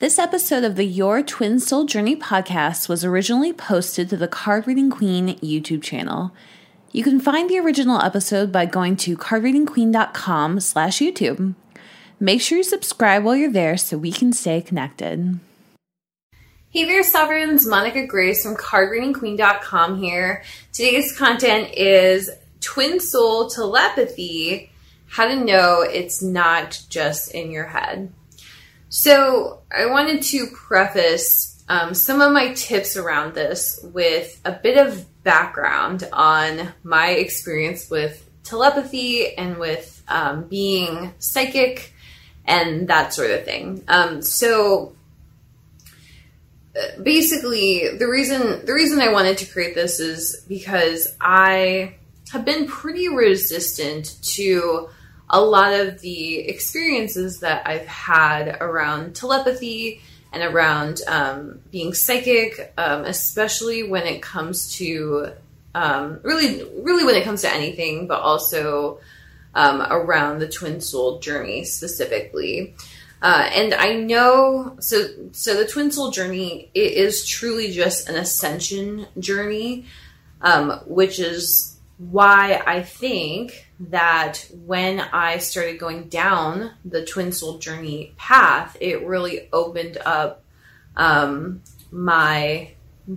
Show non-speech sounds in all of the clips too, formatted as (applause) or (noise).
This episode of the Your Twin Soul Journey podcast was originally posted to the Card Reading Queen YouTube channel. You can find the original episode by going to cardreadingqueen.com slash YouTube. Make sure you subscribe while you're there so we can stay connected. Hey there, Sovereigns. Monica Grace from cardreadingqueen.com here. Today's content is Twin Soul Telepathy, how to know it's not just in your head. So, I wanted to preface um, some of my tips around this with a bit of background on my experience with telepathy and with um, being psychic and that sort of thing. Um, so, uh, basically, the reason the reason I wanted to create this is because I have been pretty resistant to a lot of the experiences that I've had around telepathy and around um, being psychic, um, especially when it comes to um, really, really when it comes to anything, but also um, around the twin soul journey specifically. Uh, and I know, so so the twin soul journey it is truly just an ascension journey, um, which is why I think that when I started going down the twin soul journey path, it really opened up um, my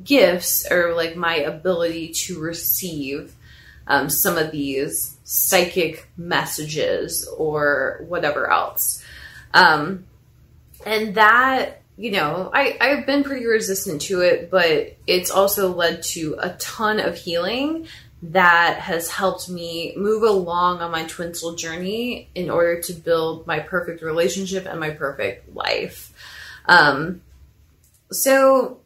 gifts or like my ability to receive um, some of these psychic messages or whatever else. Um, and that, you know, I, I've been pretty resistant to it, but it's also led to a ton of healing that has helped me move along on my twin soul journey in order to build my perfect relationship and my perfect life. Um, so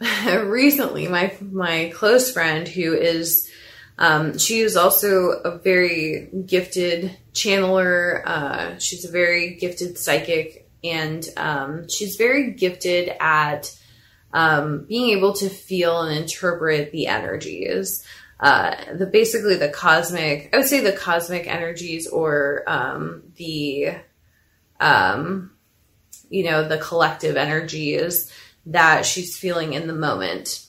(laughs) recently, my my close friend who is um, she is also a very gifted channeler. Uh, she's a very gifted psychic, and um, she's very gifted at um, being able to feel and interpret the energies. Uh, the basically the cosmic, I would say the cosmic energies or um, the, um, you know, the collective energies that she's feeling in the moment.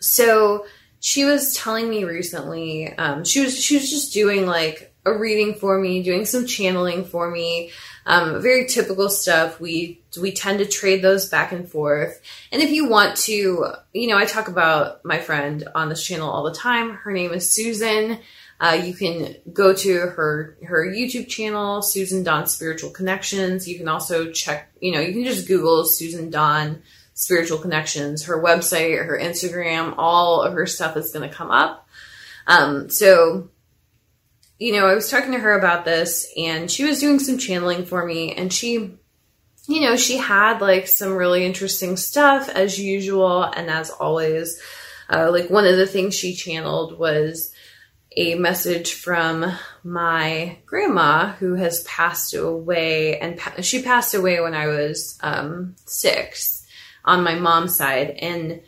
So she was telling me recently, um, she was she was just doing like a reading for me, doing some channeling for me. Um, very typical stuff. We we tend to trade those back and forth. And if you want to, you know, I talk about my friend on this channel all the time. Her name is Susan. Uh, you can go to her her YouTube channel, Susan Don Spiritual Connections. You can also check, you know, you can just Google Susan Don Spiritual Connections. Her website, her Instagram, all of her stuff is going to come up. Um, so you know, I was talking to her about this and she was doing some channeling for me and she, you know, she had like some really interesting stuff as usual and as always. Uh, like one of the things she channeled was a message from my grandma who has passed away and pa- she passed away when I was um, six on my mom's side and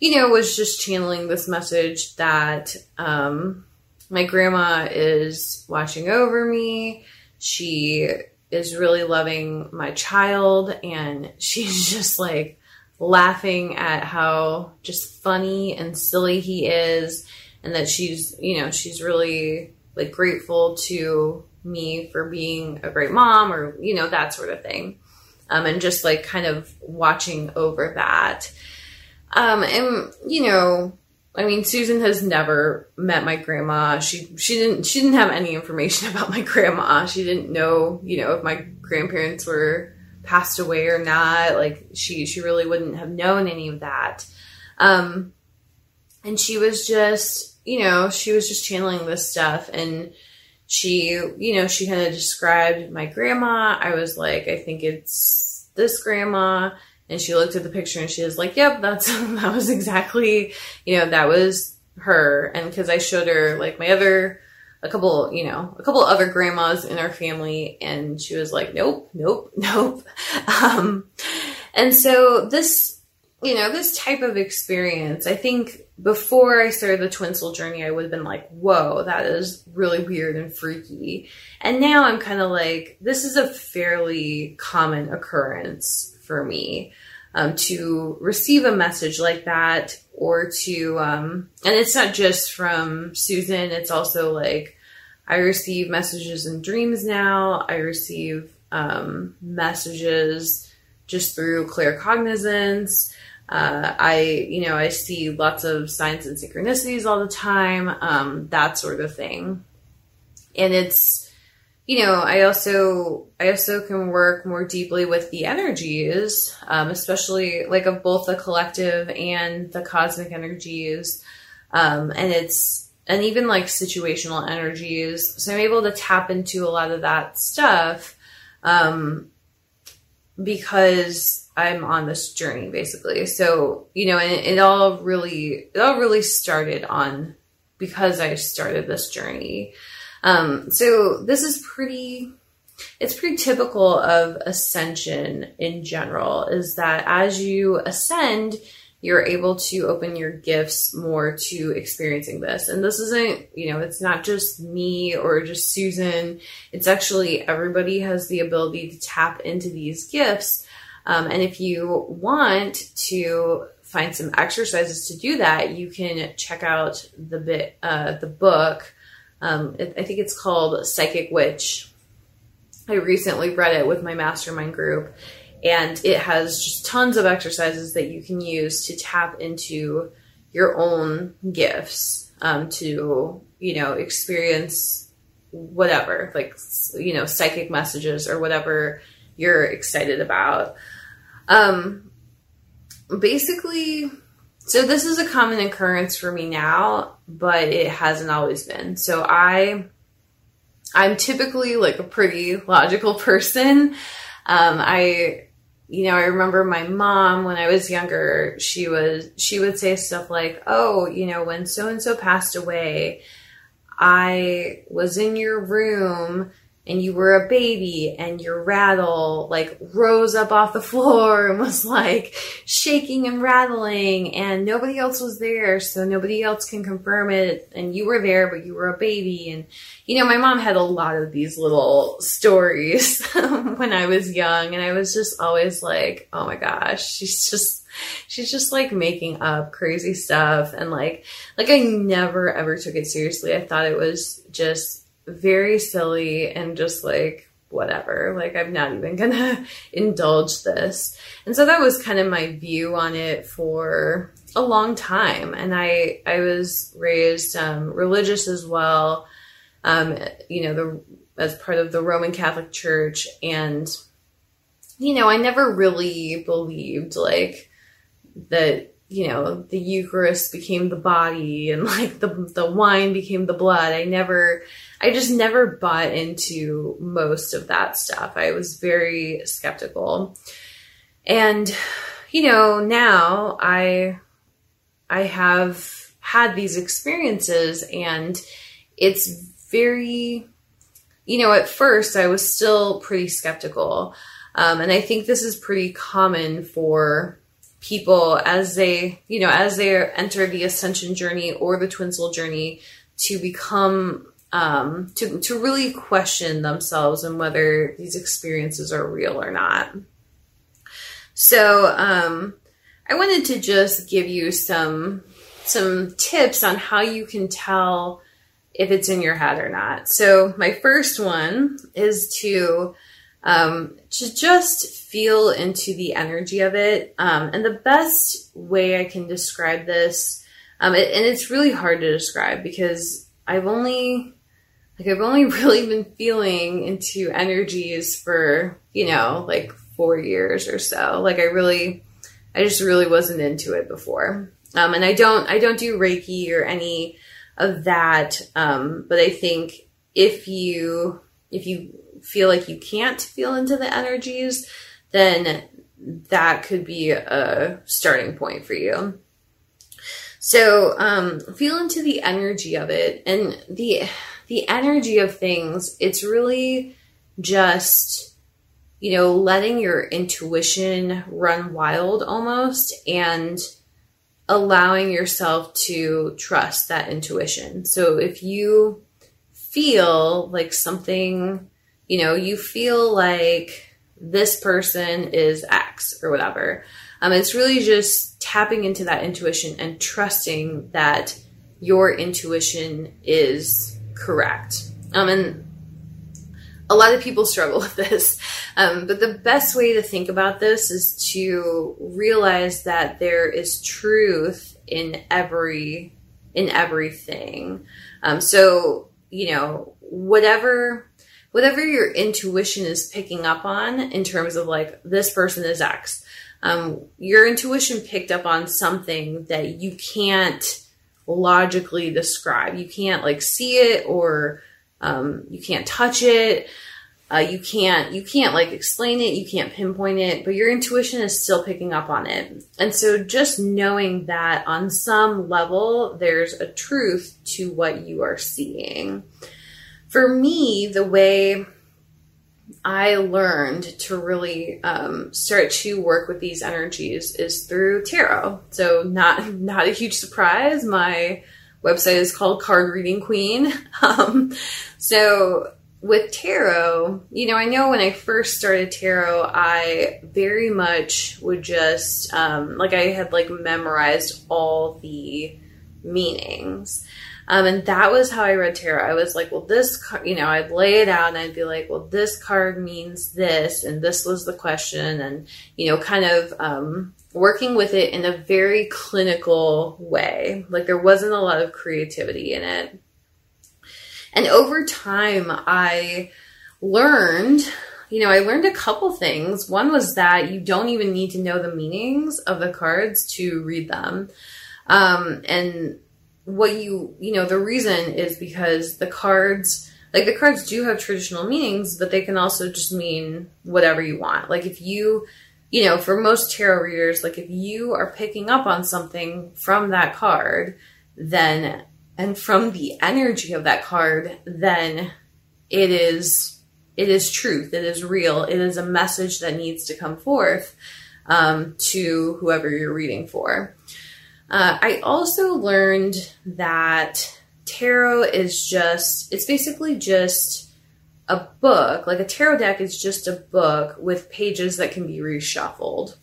you know was just channeling this message that um, my grandma is watching over me. She is really loving my child and she's (laughs) just like laughing at how just funny and silly he is and that she's, you know, she's really like grateful to me for being a great mom or, you know, that sort of thing. Um, and just like kind of watching over that. Um, and, you know, I mean, Susan has never met my grandma. She she didn't she didn't have any information (laughs) about my grandma. She didn't know, you know, if my grandparents were passed away or not. Like she she really wouldn't have known any of that. Um and she was just, you know, she was just channeling this stuff and she, you know, she kind of described my grandma. I was like, I think it's this grandma and she looked at the picture and she was like, "Yep, that's (laughs) that was exactly, you know, that was her." And because I showed her like my other, a couple, you know, a couple other grandmas in our family, and she was like, "Nope, nope, (laughs) nope." Um, and so this, you know, this type of experience, I think before I started the twin soul journey, I would have been like, whoa, that is really weird and freaky. And now I'm kind of like, this is a fairly common occurrence for me um, to receive a message like that or to, um, and it's not just from Susan, it's also like, I receive messages in dreams now. I receive um, messages just through claircognizance. Uh, I, you know, I see lots of signs and synchronicities all the time, um, that sort of thing. And it's, you know, I also, I also can work more deeply with the energies, um, especially like of both the collective and the cosmic energies. Um, and it's, and even like situational energies. So I'm able to tap into a lot of that stuff, um, because I'm on this journey basically. So, you know, and it, it all really, it all really started on because I started this journey. Um, so this is pretty, it's pretty typical of ascension in general is that as you ascend, you're able to open your gifts more to experiencing this. And this isn't, you know, it's not just me or just Susan. It's actually everybody has the ability to tap into these gifts um, and if you want to find some exercises to do that, you can check out the bit uh, the book. Um, I think it's called Psychic Witch. I recently read it with my mastermind group, and it has just tons of exercises that you can use to tap into your own gifts um, to you know experience whatever like you know psychic messages or whatever you're excited about um, basically, so this is a common occurrence for me now, but it hasn't always been. So I, I'm typically like a pretty logical (laughs) person. Um, I, you know, I remember my mom when I was younger, she was, she would say stuff like, oh, you know, when so and so passed away, I was in your room and you were a baby and your rattle like rose up off the (laughs) floor and was like shaking and rattling and nobody else was there so nobody else can confirm it and you were there but you were a baby and you know my mom had a lot of these little stories (laughs) when I was young and I was just always like oh my gosh she's just she's just like making up crazy stuff and like like I never ever took it seriously. I thought it was just very silly and just like whatever. Like i'm not even (laughs) gonna indulge this. And so that was kind of my view on it for a long time. And i i was raised um, religious as well. Um, you know the as part of the roman catholic church. And you know i never really believed like that you know the eucharist became the body and (laughs) like the the wine became the blood. I never i just never bought into most of that stuff. I was very skeptical. And you know now i i have had these experiences and it's very you know at first i was still pretty skeptical. Um, and i think this is pretty common for people as they, you know, as they enter the ascension journey or the twin soul journey to become um, to to really question themselves and whether these experiences are real or not. So um, I wanted to just give you some some tips on how you can tell if it's in your head or not. So my first one is to um, to just feel into the energy of it. Um, and the best way I can describe this, um, it, and it's really hard to describe because I've only, like, I've only (laughs) really been feeling into energies for, you know, like four years or so. Like, I really, I just really wasn't into it before. Um, and I don't, I don't do Reiki or any of that. Um, but I think if you, if you feel like you can't feel into the energies, then that could be a starting point for you. So um, feel into the energy of it and the the energy of things. It's really just you know letting your intuition run wild almost and allowing yourself to trust that intuition. So if you feel like something, you know, you feel like this person is X or whatever, um, it's really just tapping into that intuition and trusting that your intuition is correct. Um, and a lot of people struggle (laughs) with this. Um, but the best way to think about this is to realize that there is truth in every in everything. Um, so you know whatever whatever your intuition is picking up on in terms of like this person is X. Um, your intuition picked up on something that you can't logically describe. You can't like see it or um, you can't touch it. Uh, you can't you can't like explain it. You can't pinpoint it, but your intuition is still picking up on it. And so just knowing that on some level there's a truth to what you are seeing. For me, the way I learned to really um, start to work with these energies is through tarot. So not not a huge surprise. My website is called Card Reading Queen. (laughs) Um, so with tarot, you know, I know when I first started tarot, I very much would just um, like I had like memorized all the meanings. Um, and that was how I read tarot. I was like, well, this, you know, I'd lay it out and I'd be like, well, this card means this, and this was the question, and, you know, kind of um, working with it in a very clinical way. Like there wasn't a lot of creativity in it. And over time, I learned, you know, I learned a couple things. One was that you don't even need to know the meanings of the cards to read them. Um, and what you you know the reason is because the cards like the cards do have traditional meanings but they can also just mean whatever you want. Like if you you know for most tarot readers like if you are picking up on something from that card then and from the energy of that card then it is it is truth. It is real. It is a message that needs to come forth um, to whoever you're reading for uh, I also learned that tarot is just, it's basically just a book. Like a tarot deck is just a book with pages that can be reshuffled.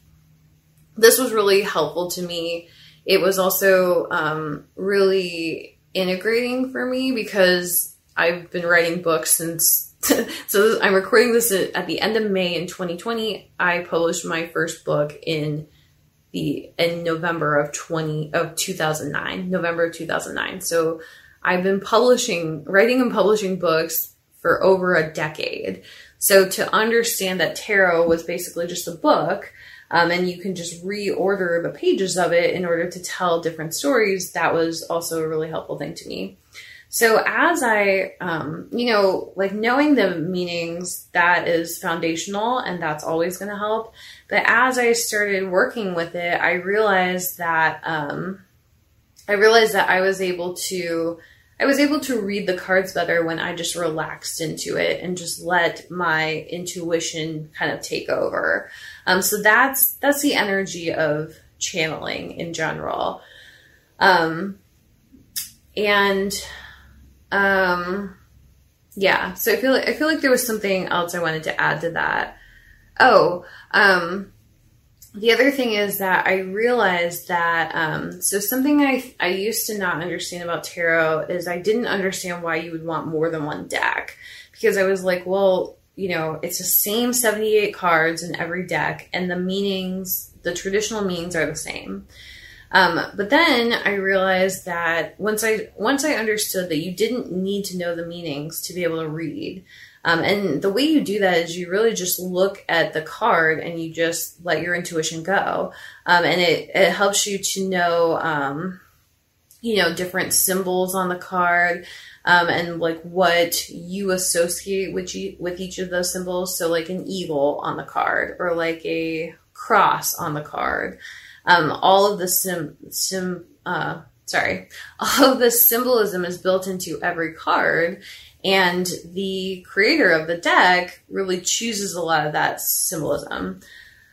This was really helpful to me. It was also um, really integrating for me because I've been writing books since. (laughs) so I'm recording this at the end of May in 2020. I published my first book in the in November of 20 of 2009, November of 2009. So I've been publishing, writing and publishing books for over a decade. So to understand that tarot was basically just a book, um, and you can just reorder the pages of it in order to tell different stories, that was also a really helpful thing to me. So as I, um, you know, like knowing the meanings, that is foundational and that's always going to help. But as I started working with it, I realized that, um, I realized that I was able to, I was able to read the cards better when I just relaxed into it and just let my intuition kind of take over. Um, so that's, that's the energy of channeling in general. Um, and, um, yeah. So I feel like I feel like there was something else I wanted to add to that. Oh, um, the other thing is that I realized that um, so something I I used to not understand about tarot is I didn't understand why you would want more than one deck because I was like, well, you know, it's the same 78 cards in every deck and the meanings, the traditional meanings are the same. Um, but then I realized that once I once I understood that you didn't need to know the meanings to be able to read. Um, and the way you do that is you really just look at the card and you just let your intuition go. Um, and it, it helps you to know, um, you know, different symbols on the card. Um, and like what you associate with you, with each of those symbols. So like an eagle on the card or like a cross on the card um, all of the sim, sim uh, sorry, (laughs) all of the symbolism is built into every card, and the creator of the deck really chooses a lot of that symbolism.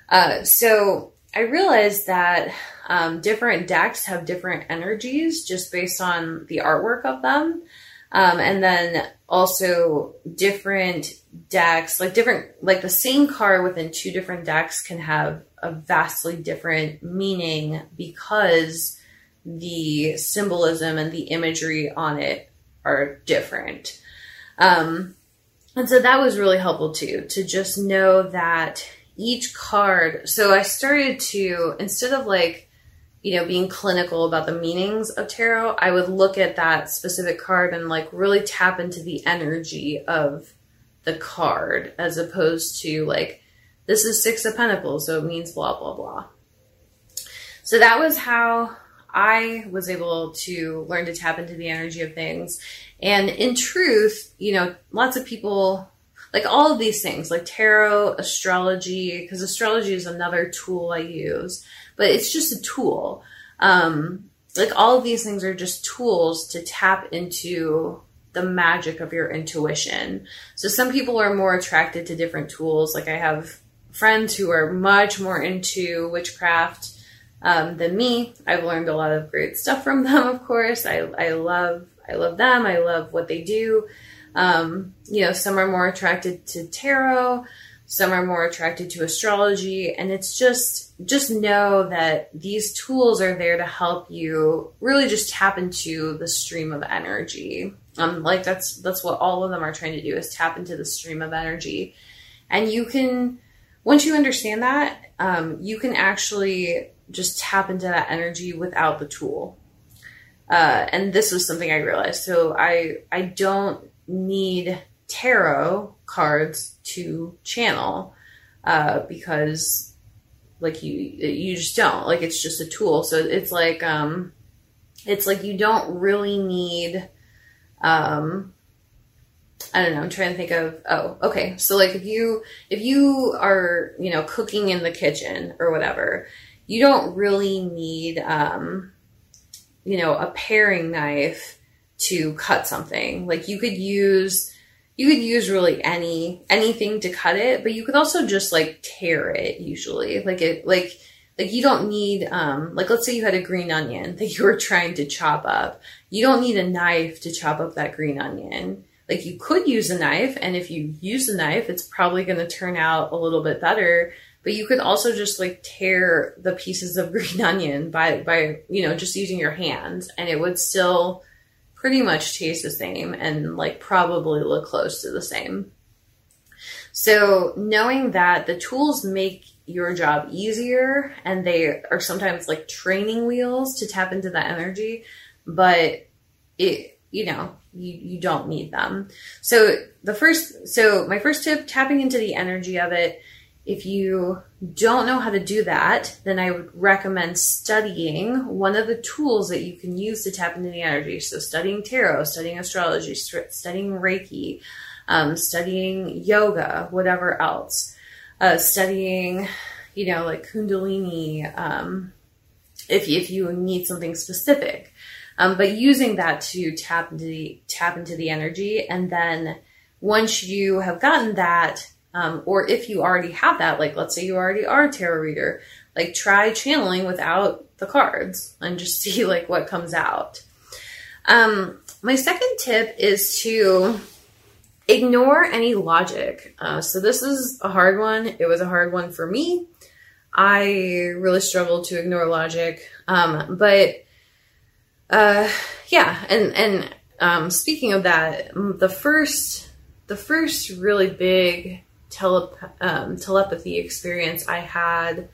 Uh, so I realized that um, different decks have different energies just based on the artwork of them. Um, and then also different decks, like different, like the same card within two different decks can have a vastly different meaning because the symbolism and the imagery on it are different. Um, and so that was really helpful too, to just know that each card. So I started to, instead of like, you know, being clinical about the meanings of tarot, I would look at that specific card and like really tap into the energy of the card as opposed to like, this is Six of Pentacles, so it means blah, blah, blah. So that was how I was able to learn to tap into the energy of things. And in truth, you know, lots of people like all of these things, like tarot, astrology, because astrology is another tool I use, but it's just a tool. Um, like all of these things are just tools to tap into the magic of your intuition. So some people are more attracted to different tools. Like I have friends who are much more into witchcraft um, than me. I've learned a lot of great stuff from (laughs) them, of course. I, I love I love them. I love what they do. Um, you know, some are more attracted to tarot, some are more attracted to astrology, and it's just just know that these tools are there to help you really just tap into the stream of energy. Um, like that's that's what all of them are trying to do is tap into the stream of energy, and you can once you understand that, um, you can actually just tap into that energy without the tool. Uh, and this was something I realized. So I I don't need tarot cards to channel uh, because like you you just don't like it's just a tool so it's like um it's like you don't really need um I don't know. I'm trying to think of. Oh, okay. So like if you if you are you know cooking in the kitchen or whatever, you don't really need um, you know a paring knife to cut something. Like you could use you could use really any anything to cut it, but you could also just like tear it usually. Like it like like you don't need um like let's say you had a green onion (laughs) that you were trying to chop up. You don't need a knife to chop up that green onion. Like you could use a knife and if you use a knife, it's probably going to turn out a little bit better but you could also just like tear the pieces of (laughs) green onion by by you know just using your hands and it would still pretty much taste the same and like probably look close to the same. So knowing that the tools make your job easier and they are sometimes like training wheels to tap into that energy, but it, you know, you, you don't need them. So the first, so my first tip, tapping into the energy of it if you don't know how to do that, then I would recommend studying one of the tools that you can use to tap into the energy. So, studying tarot, studying astrology, studying Reiki, um, studying yoga, whatever else, uh, studying, you know, like Kundalini, um, if, if you need something specific. Um, but using that to tap into the, tap into the energy, and then once you have gotten that, um, or if you already have that, like let's say you already are a tarot reader, like try channeling without the cards and just (laughs) see like what comes out. Um, my second tip is to ignore any logic. Uh, so this is a hard one. It was a hard one for me. I really struggled to ignore logic. Um, but uh, yeah, and and um, speaking of that, the first the first really big telep- um, telepathy experience I had,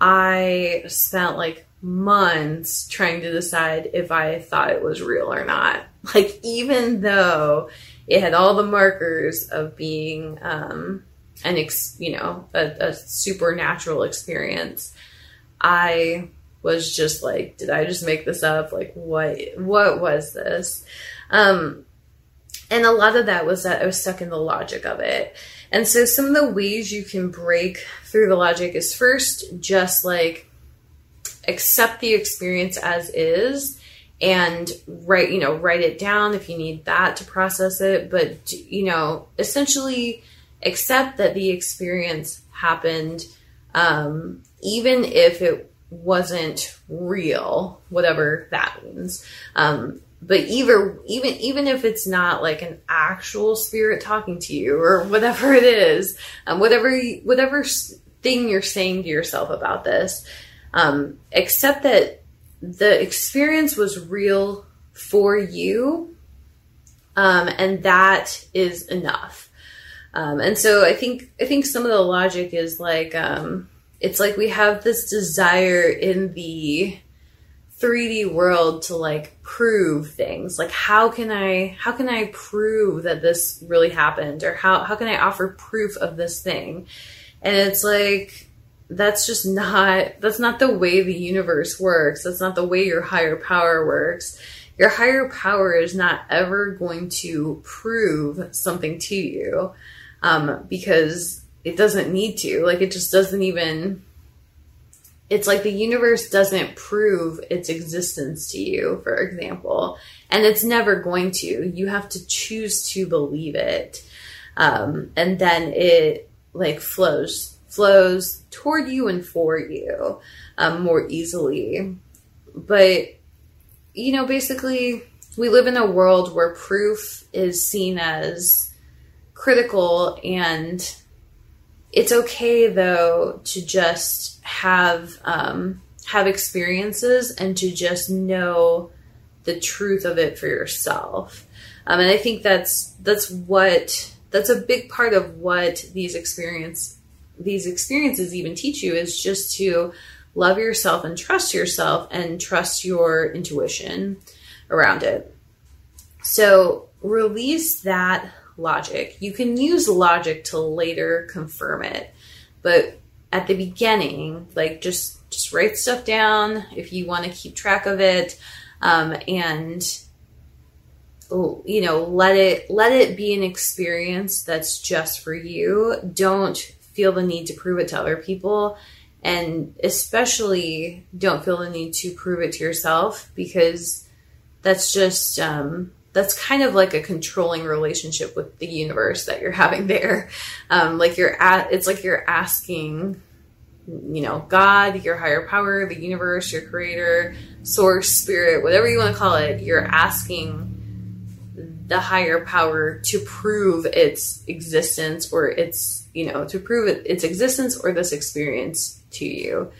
I spent like months trying to decide if I thought it was real or not. (laughs) Like, even though it had all the markers of being um, an, ex- you know, a, a supernatural experience, I was just like, did I just make this up? Like, what, what was this? Um, and a lot of that was that I was stuck in the logic of it. And so some of the ways you can break through the logic is first just like accept the experience as is and write, you know, write it down if you need that to process it, but you know, essentially accept that the experience happened um, even if it wasn't real, whatever that means. Um, but either even even if it's not like an actual spirit talking to you or whatever it is, um, whatever whatever thing you're saying to yourself about this, um, accept that the experience was real for you, um, and that is enough. Um, and so I think I think some of the logic is like um, it's like we have this desire in the 3D world to like prove things. Like how can I how can I prove that this really happened or how how can I offer proof of this thing? And it's like that's just not that's not the way the universe works. That's not the way your higher power works. Your higher power is not ever going to prove something to you um, because it doesn't need to. Like it just doesn't even it's like the universe doesn't prove its existence to you, for example, and it's never going to. You have to choose to believe it. Um, and then it like flows, flows toward you and for you um, more easily. But, you know, basically, we live in a world where proof is seen as critical and it's okay though to just have um, have experiences and to just know the truth of it for yourself. Um, and I think that's that's what that's a big part of what these experience these experiences even teach you is just to love yourself and trust yourself and trust your intuition around it. So release that logic. You can use logic to later confirm it, but at the beginning, like just just write stuff down if you want to keep track of it, um, and you know let it let it be an experience that's just for you. Don't feel the need to prove it to other people and especially don't feel the need to prove it to yourself because that's just um, that's kind of like a controlling relationship with the universe that you're having there. Um, like you're at, it's like you're asking, you know, God, your higher power, the universe, your creator, source, spirit, whatever you want to call it, you're asking the higher power to prove its existence or its, you know, to prove it, its existence or this experience to you.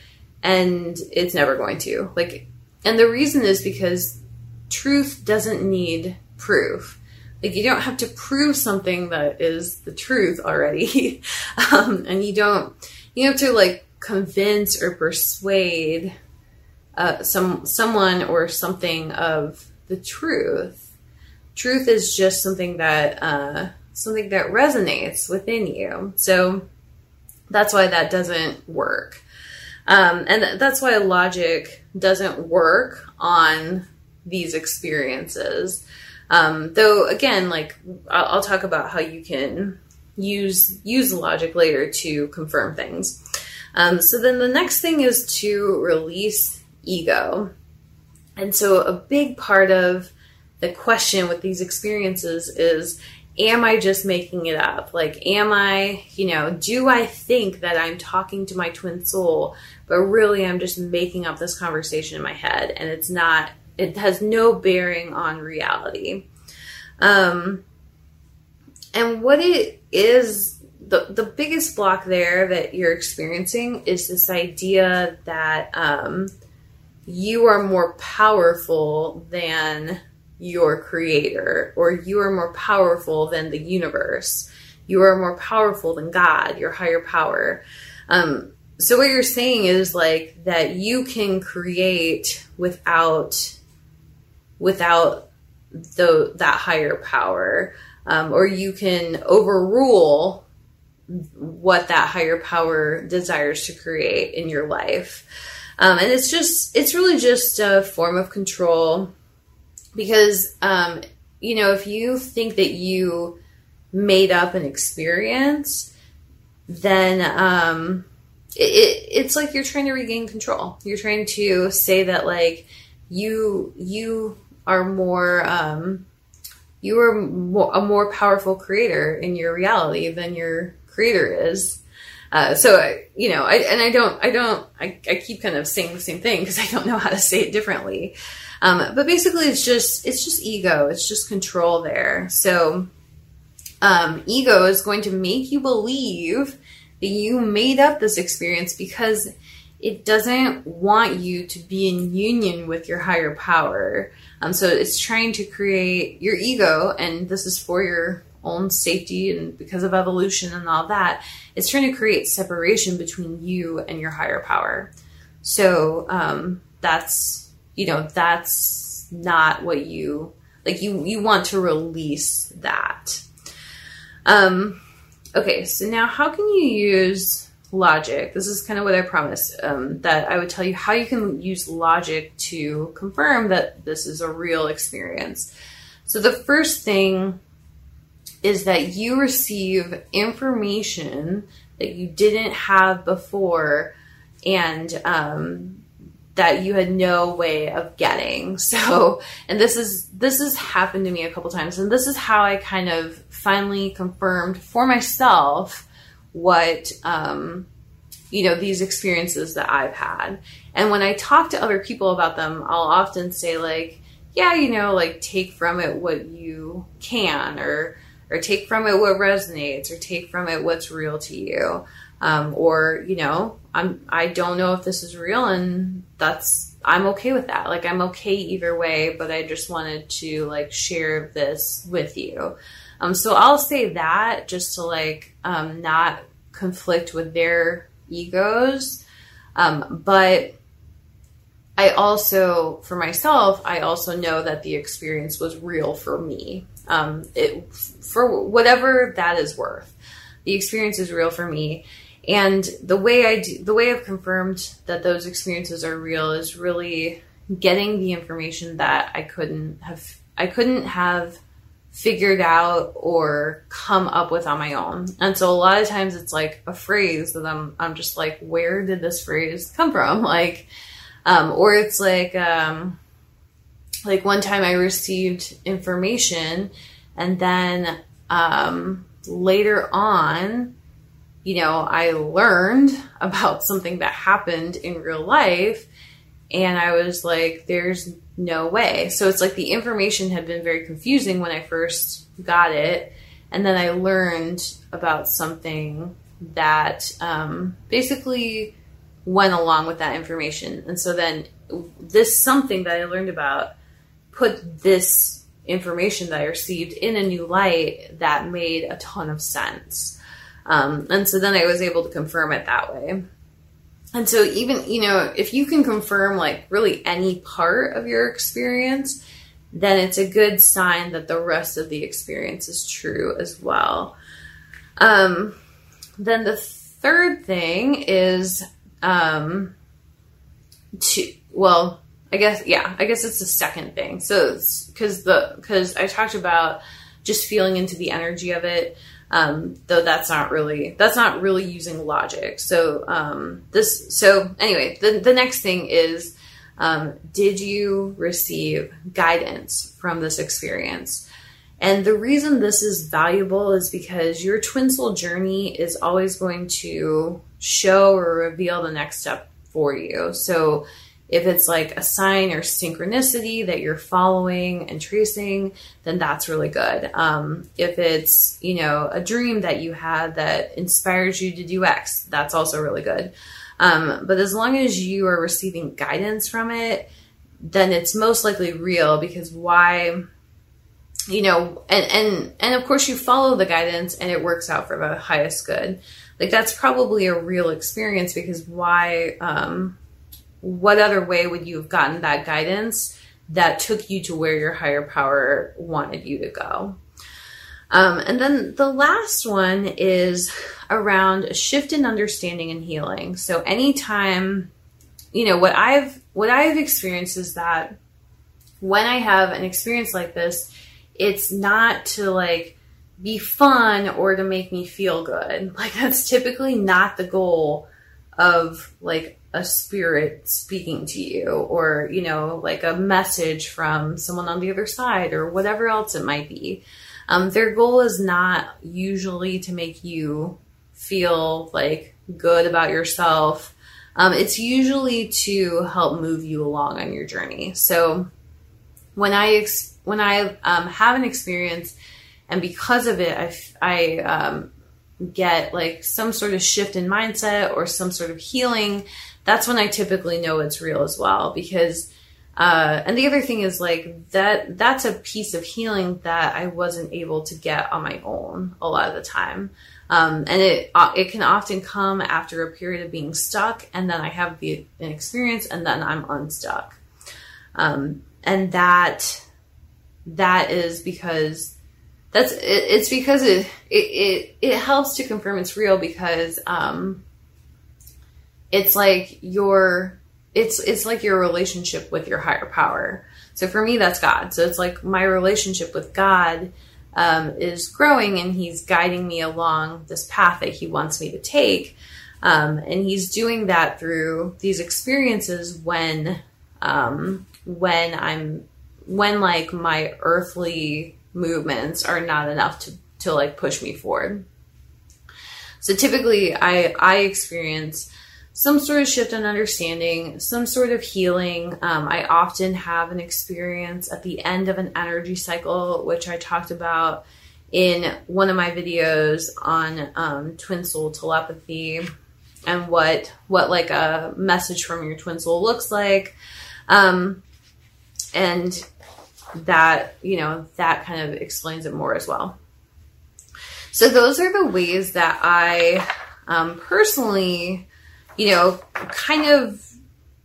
And it's never going to. Like, and the reason is because truth doesn't need proof. Like you don't have to prove something that is the truth already, (laughs) um, and you don't. You have to like convince or persuade uh, some someone or something of the truth. Truth is just something that uh, something that resonates within you. So that's why that doesn't work. Um, and that's why logic doesn't work on these experiences um, though again, like I'll, I'll talk about how you can use use logic later to confirm things. Um, so then the next thing is to release ego. And so a big part of the question with these experiences is am I just making it up? Like, am I, you know, do I think that I'm talking to my twin soul, but really I'm just making up this conversation in my head and it's not it has no bearing on reality. Um, and what it is, the, the biggest block there that you're experiencing is this idea that um, you are more powerful than your creator, or you are more powerful than the universe. You are more powerful than God, your higher power. Um, so what you're saying is like that you can create without without the that higher power, um, or you can overrule what that higher power desires to create in your life. Um, and it's just it's really just a form of control because um, you know if you think that you made up an experience then um, it, it's like you're trying to regain control you're trying to say that like you you are more um, you are a more powerful creator in your reality than your creator is. Uh, so you know, I, and I don't, I don't, I, I keep kind of saying the same thing because I don't know how to say it differently. Um, but basically, it's just, it's just ego. It's just control there. So um, ego is going to make you believe that you made up this experience because it doesn't want you to be in union with your higher power. Um, so it's trying to create your ego, and this is for your own safety and because of evolution and all that. It's trying to create separation between you and your higher power. So um, that's you know that's not what you like. You you want to release that. Um, okay, so now how can you use logic? This is kind of what I promised um, that I would tell you how you can use logic to confirm that this is a real experience. So the first thing is that you receive information that you didn't have before and um, that you had no way of getting. (laughs) So, and this is this has happened to me a couple times, and this is how I kind of finally confirmed for myself what um, you know these experiences that I've had. And when I talk to other people about them, I'll often say like, yeah, you know, like take from it what you can, or or take from it what resonates, or take from it what's real to you. Um, or you know i'm i don't know if this is real and that's i'm okay with that like i'm okay either way but i just wanted to like share this with you um, so i'll say that just to like um, not conflict with their egos. Um, but i also for myself i also know that the experience was real for me. Um, it, for whatever that is worth the experience is real for me. And the way I do, the way I've confirmed that those experiences are real is really getting the information that I couldn't have I couldn't have figured out or come up with on my own. And so a lot of times it's like a phrase that I'm I'm just like, where did this phrase come from? (laughs) Like, um, or it's like um, like one time I received information and then um, later on you know, I learned (laughs) about something that happened in real life and I was like, there's no way. So it's like the information had been very confusing when I first got it. And then I learned about something that um, basically went along with that information. And so then this something that I learned about put this information that I received in a new light that made a ton of sense. Um, and so then I was able to confirm it that way. And so even, you know, if you can confirm like really any part of your experience, then it's a good sign that the rest of the experience is true as well. Um, then the third thing is um, to, well, I guess, yeah, I guess it's the second thing. So, because the, because I talked about just feeling into the energy of it. Um, though that's not really that's not really using logic. So um, this so anyway, the the next thing is um, did you receive guidance from this experience? And the reason this is valuable is because your twin soul journey is always going to show or reveal the next step for you. So if it's like a sign or synchronicity that you're following and tracing, then that's really good. Um, if it's, you know, a dream that you had that inspires you to do X, that's also really good. Um, but as long as you are receiving guidance from it, then it's most likely real because why, you know, and, and, and of course you follow the guidance and it works out for the highest good. Like that's probably a real experience because why, um, what other way would you have gotten that guidance that took you to where your higher power wanted you to go? Um, and then the last one is around a shift in understanding and healing. So anytime, you know, what I've what I've experienced is that when I have an experience like this, it's not to like be fun or to make me feel good. (laughs) Like that's typically not the goal of like a spirit speaking to you or you know like a message from someone on the other side or whatever else it might be um, their goal is not usually to make you feel like good about yourself. Um, it's usually to help move you along on your journey. So when I ex- when I um, have an experience, and because of it, I, I um, get like some sort of shift in mindset or some sort of healing. That's when I typically know it's real as well because uh, and the other thing is like that that's a piece of healing that I wasn't able to get on my own a lot of the time. Um, and it uh, it can often come after a period of being stuck, and then I have the an experience, and then I'm unstuck. Um, and that that is because that's it, it's because it, it it it helps to confirm it's real because um, it's like your it's it's like your relationship with your higher power. So for me, that's God. So it's like my relationship with God um, is growing, and He's guiding me along this path that He wants me to take. Um, and He's doing that through these experiences when um, when I'm when like my earthly movements are not enough to to like push me forward. So typically, I I experience some sort of shift in understanding, some sort of healing. Um, I often have an experience at the end of an energy cycle, which I talked about in one of my videos on um, twin soul telepathy and what what like a message from your twin soul looks like, um, and that you know that kind of explains it more as well. So those are the ways that I um, personally you know, kind of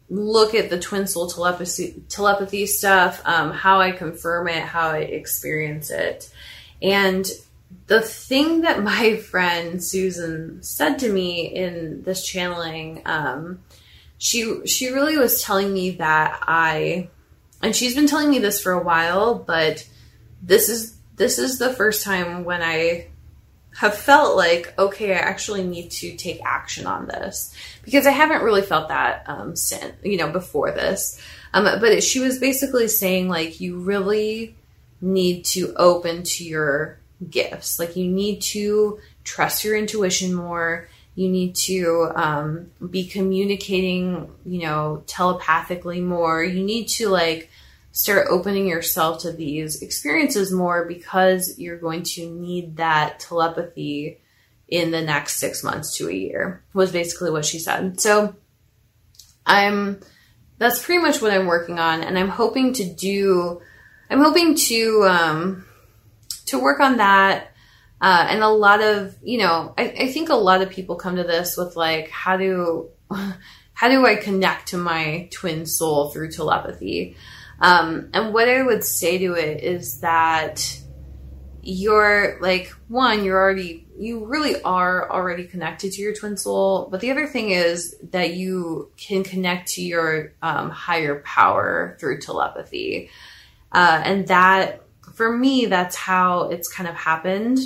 look at the twin soul telepathy telepathy stuff, um, how I confirm it, how I experience it, and the thing that my (laughs) friend Susan said to me in this channeling, um, she she really was telling me that I, and she's been telling me this for a while, but this is this is the first time when I have felt like, okay, I actually need to take action on this because I haven't really felt that um, since, you know, before this. Um, but she was basically saying, like, you really need to open to your gifts. Like, you need to trust your intuition more. You need to um, be communicating, you know, telepathically more. You need to, like, start opening yourself to these experiences more because you're going to need that telepathy in the next six months to a year was basically what she said. So i'm that's pretty much what i'm working on and i'm hoping to do i'm hoping to um to work on that. Uh, and a lot of you know I, I think a lot of people come to this with like how do (laughs) how do i connect to my twin soul through telepathy um, and what I would say to it is that you're like, one, you're already, you really are already connected to your twin soul. But the other thing is that you can connect to your um, higher power through telepathy. Uh, and that, for me, that's how it's kind of happened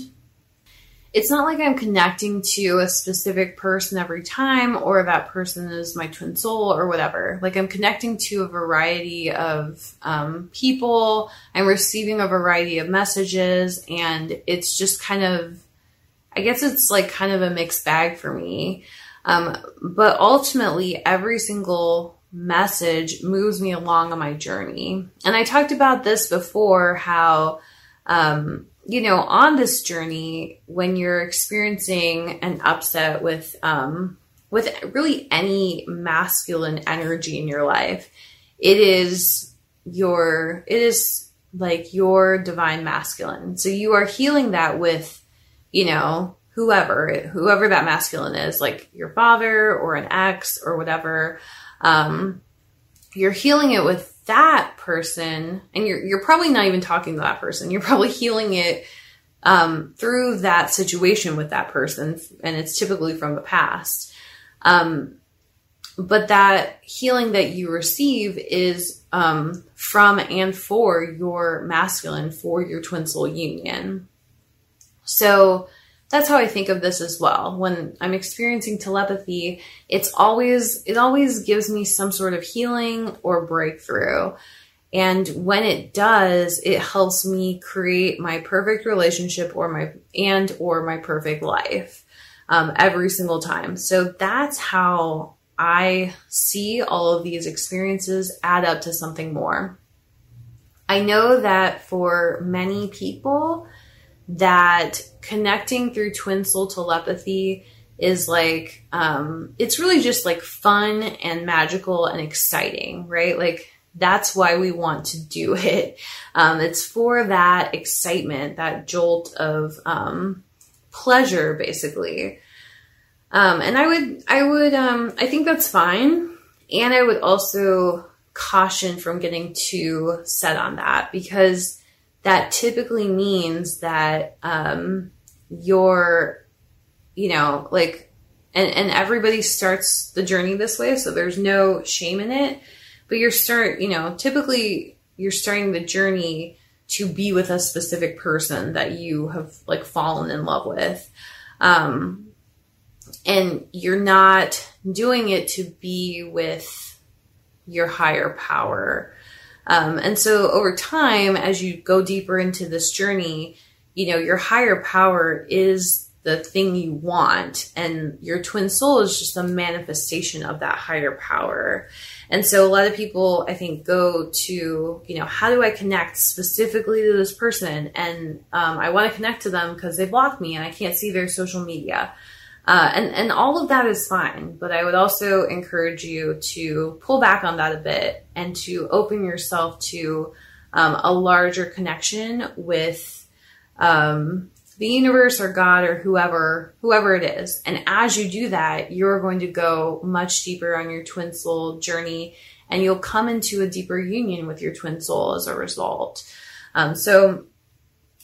it's not like I'm connecting to a specific person every time or that person is my twin soul or whatever. Like I'm connecting to a variety of um, people. I'm receiving a variety of messages and it's just kind of, I guess it's like kind of a mixed bag for me. Um, but ultimately, every single message moves me along on my journey. And I talked about this before how, um, you know, on this journey, when you're experiencing an upset with, um, with really any masculine energy in your life, it is your, it is like your divine masculine. So you are healing that with, you know, whoever, whoever that masculine is, like your father or an ex or whatever. Um, you're healing it with that person, and you're you're probably not even talking to that person. You're probably healing it um, through that situation with that person, and it's typically from the past. Um, but that healing that you receive is um, from and for your masculine, for your twin soul union. So that's how I think of this as well. When I'm experiencing telepathy, it's always it always gives me some sort of healing or breakthrough. And when it does, it helps me create my perfect relationship or my and or my perfect life. um, every single time. So that's how I see all of these experiences add up to something more. I know that for many people, that connecting through twin soul telepathy is like um, it's really just like fun and magical and exciting, right? Like that's why we want to do (laughs) it. Um, it's for that excitement, that jolt of um, pleasure, basically. Um, and I would, I would, um, I think that's fine. And I would also caution from getting too set on that because that typically means that um, you're, you know, like, and, and everybody starts the journey this way, so there's no shame in it. But you're start, you know, typically you're starting the journey to be with a specific person that you have like fallen in love with. Um, and you're not doing it to be with your higher power. Um, and so over time, as you go deeper into this journey, you know, your higher power is the thing you want, and your twin soul is just a manifestation of that higher power. And so a lot of people, I think, go to, you know, how do I connect specifically to this person? And um, I want to connect to them because they blocked me and I can't see their social media. Uh, and, and all of that is fine, but I would also encourage you to pull back on that a bit and to open yourself to um, a larger connection with um, the universe or God or whoever whoever it is. And as you do that, you're going to go much deeper on your twin soul journey, and you'll come into a deeper union with your twin soul as a result. Um, so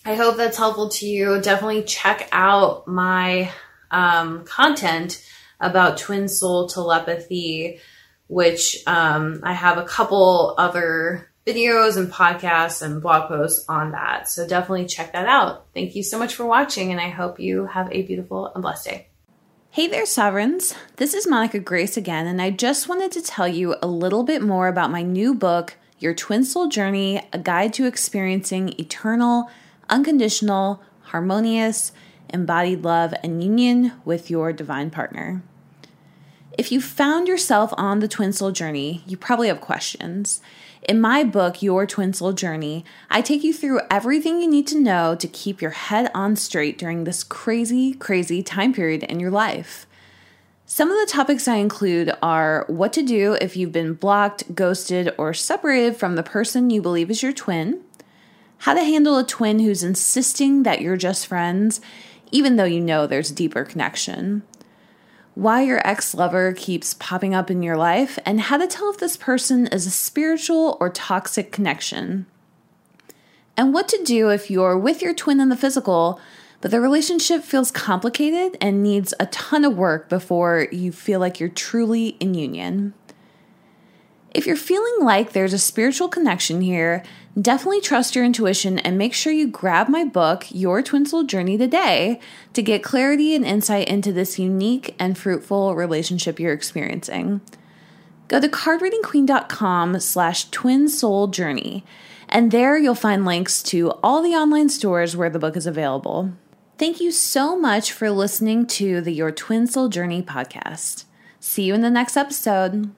I hope that's helpful to you. Definitely check out my um, content about twin soul telepathy, which um, I have a couple other videos and podcasts and blog posts on that. So definitely check that out. Thank you so much for watching, and I hope you have a beautiful and blessed day. Hey there, Sovereigns. This is Monica Grace again, and I just wanted to tell you a little bit more about my new book, Your Twin Soul Journey A Guide to Experiencing Eternal, Unconditional, Harmonious, embodied love, and union with your divine partner. If you found yourself on the twin soul journey, you probably have questions. In my book, Your Twin Soul Journey, I take you through everything you need to know to keep your head on straight during this crazy, crazy time period in your life. Some of the topics I include are what to do if you've been blocked, ghosted, or separated from the person you believe is your twin, how to handle a twin who's insisting that you're just friends, even though you know there's deeper connection. Why your ex lover keeps popping up in your life, and how to tell if this person is a spiritual or toxic connection. And what to do if you're with your twin in the physical, but the relationship feels complicated and needs a ton of work before you feel like you're truly in union. If you're feeling like there's a spiritual connection here, definitely trust your intuition and make sure you grab my book, Your Twin Soul Journey, today to get clarity and insight into this unique and fruitful relationship you're experiencing. Go to cardreadingqueen.com slash twin soul journey, and there you'll find links to all the online stores where the book is available. Thank you so much for listening to the Your Twin Soul Journey podcast. See you in the next episode.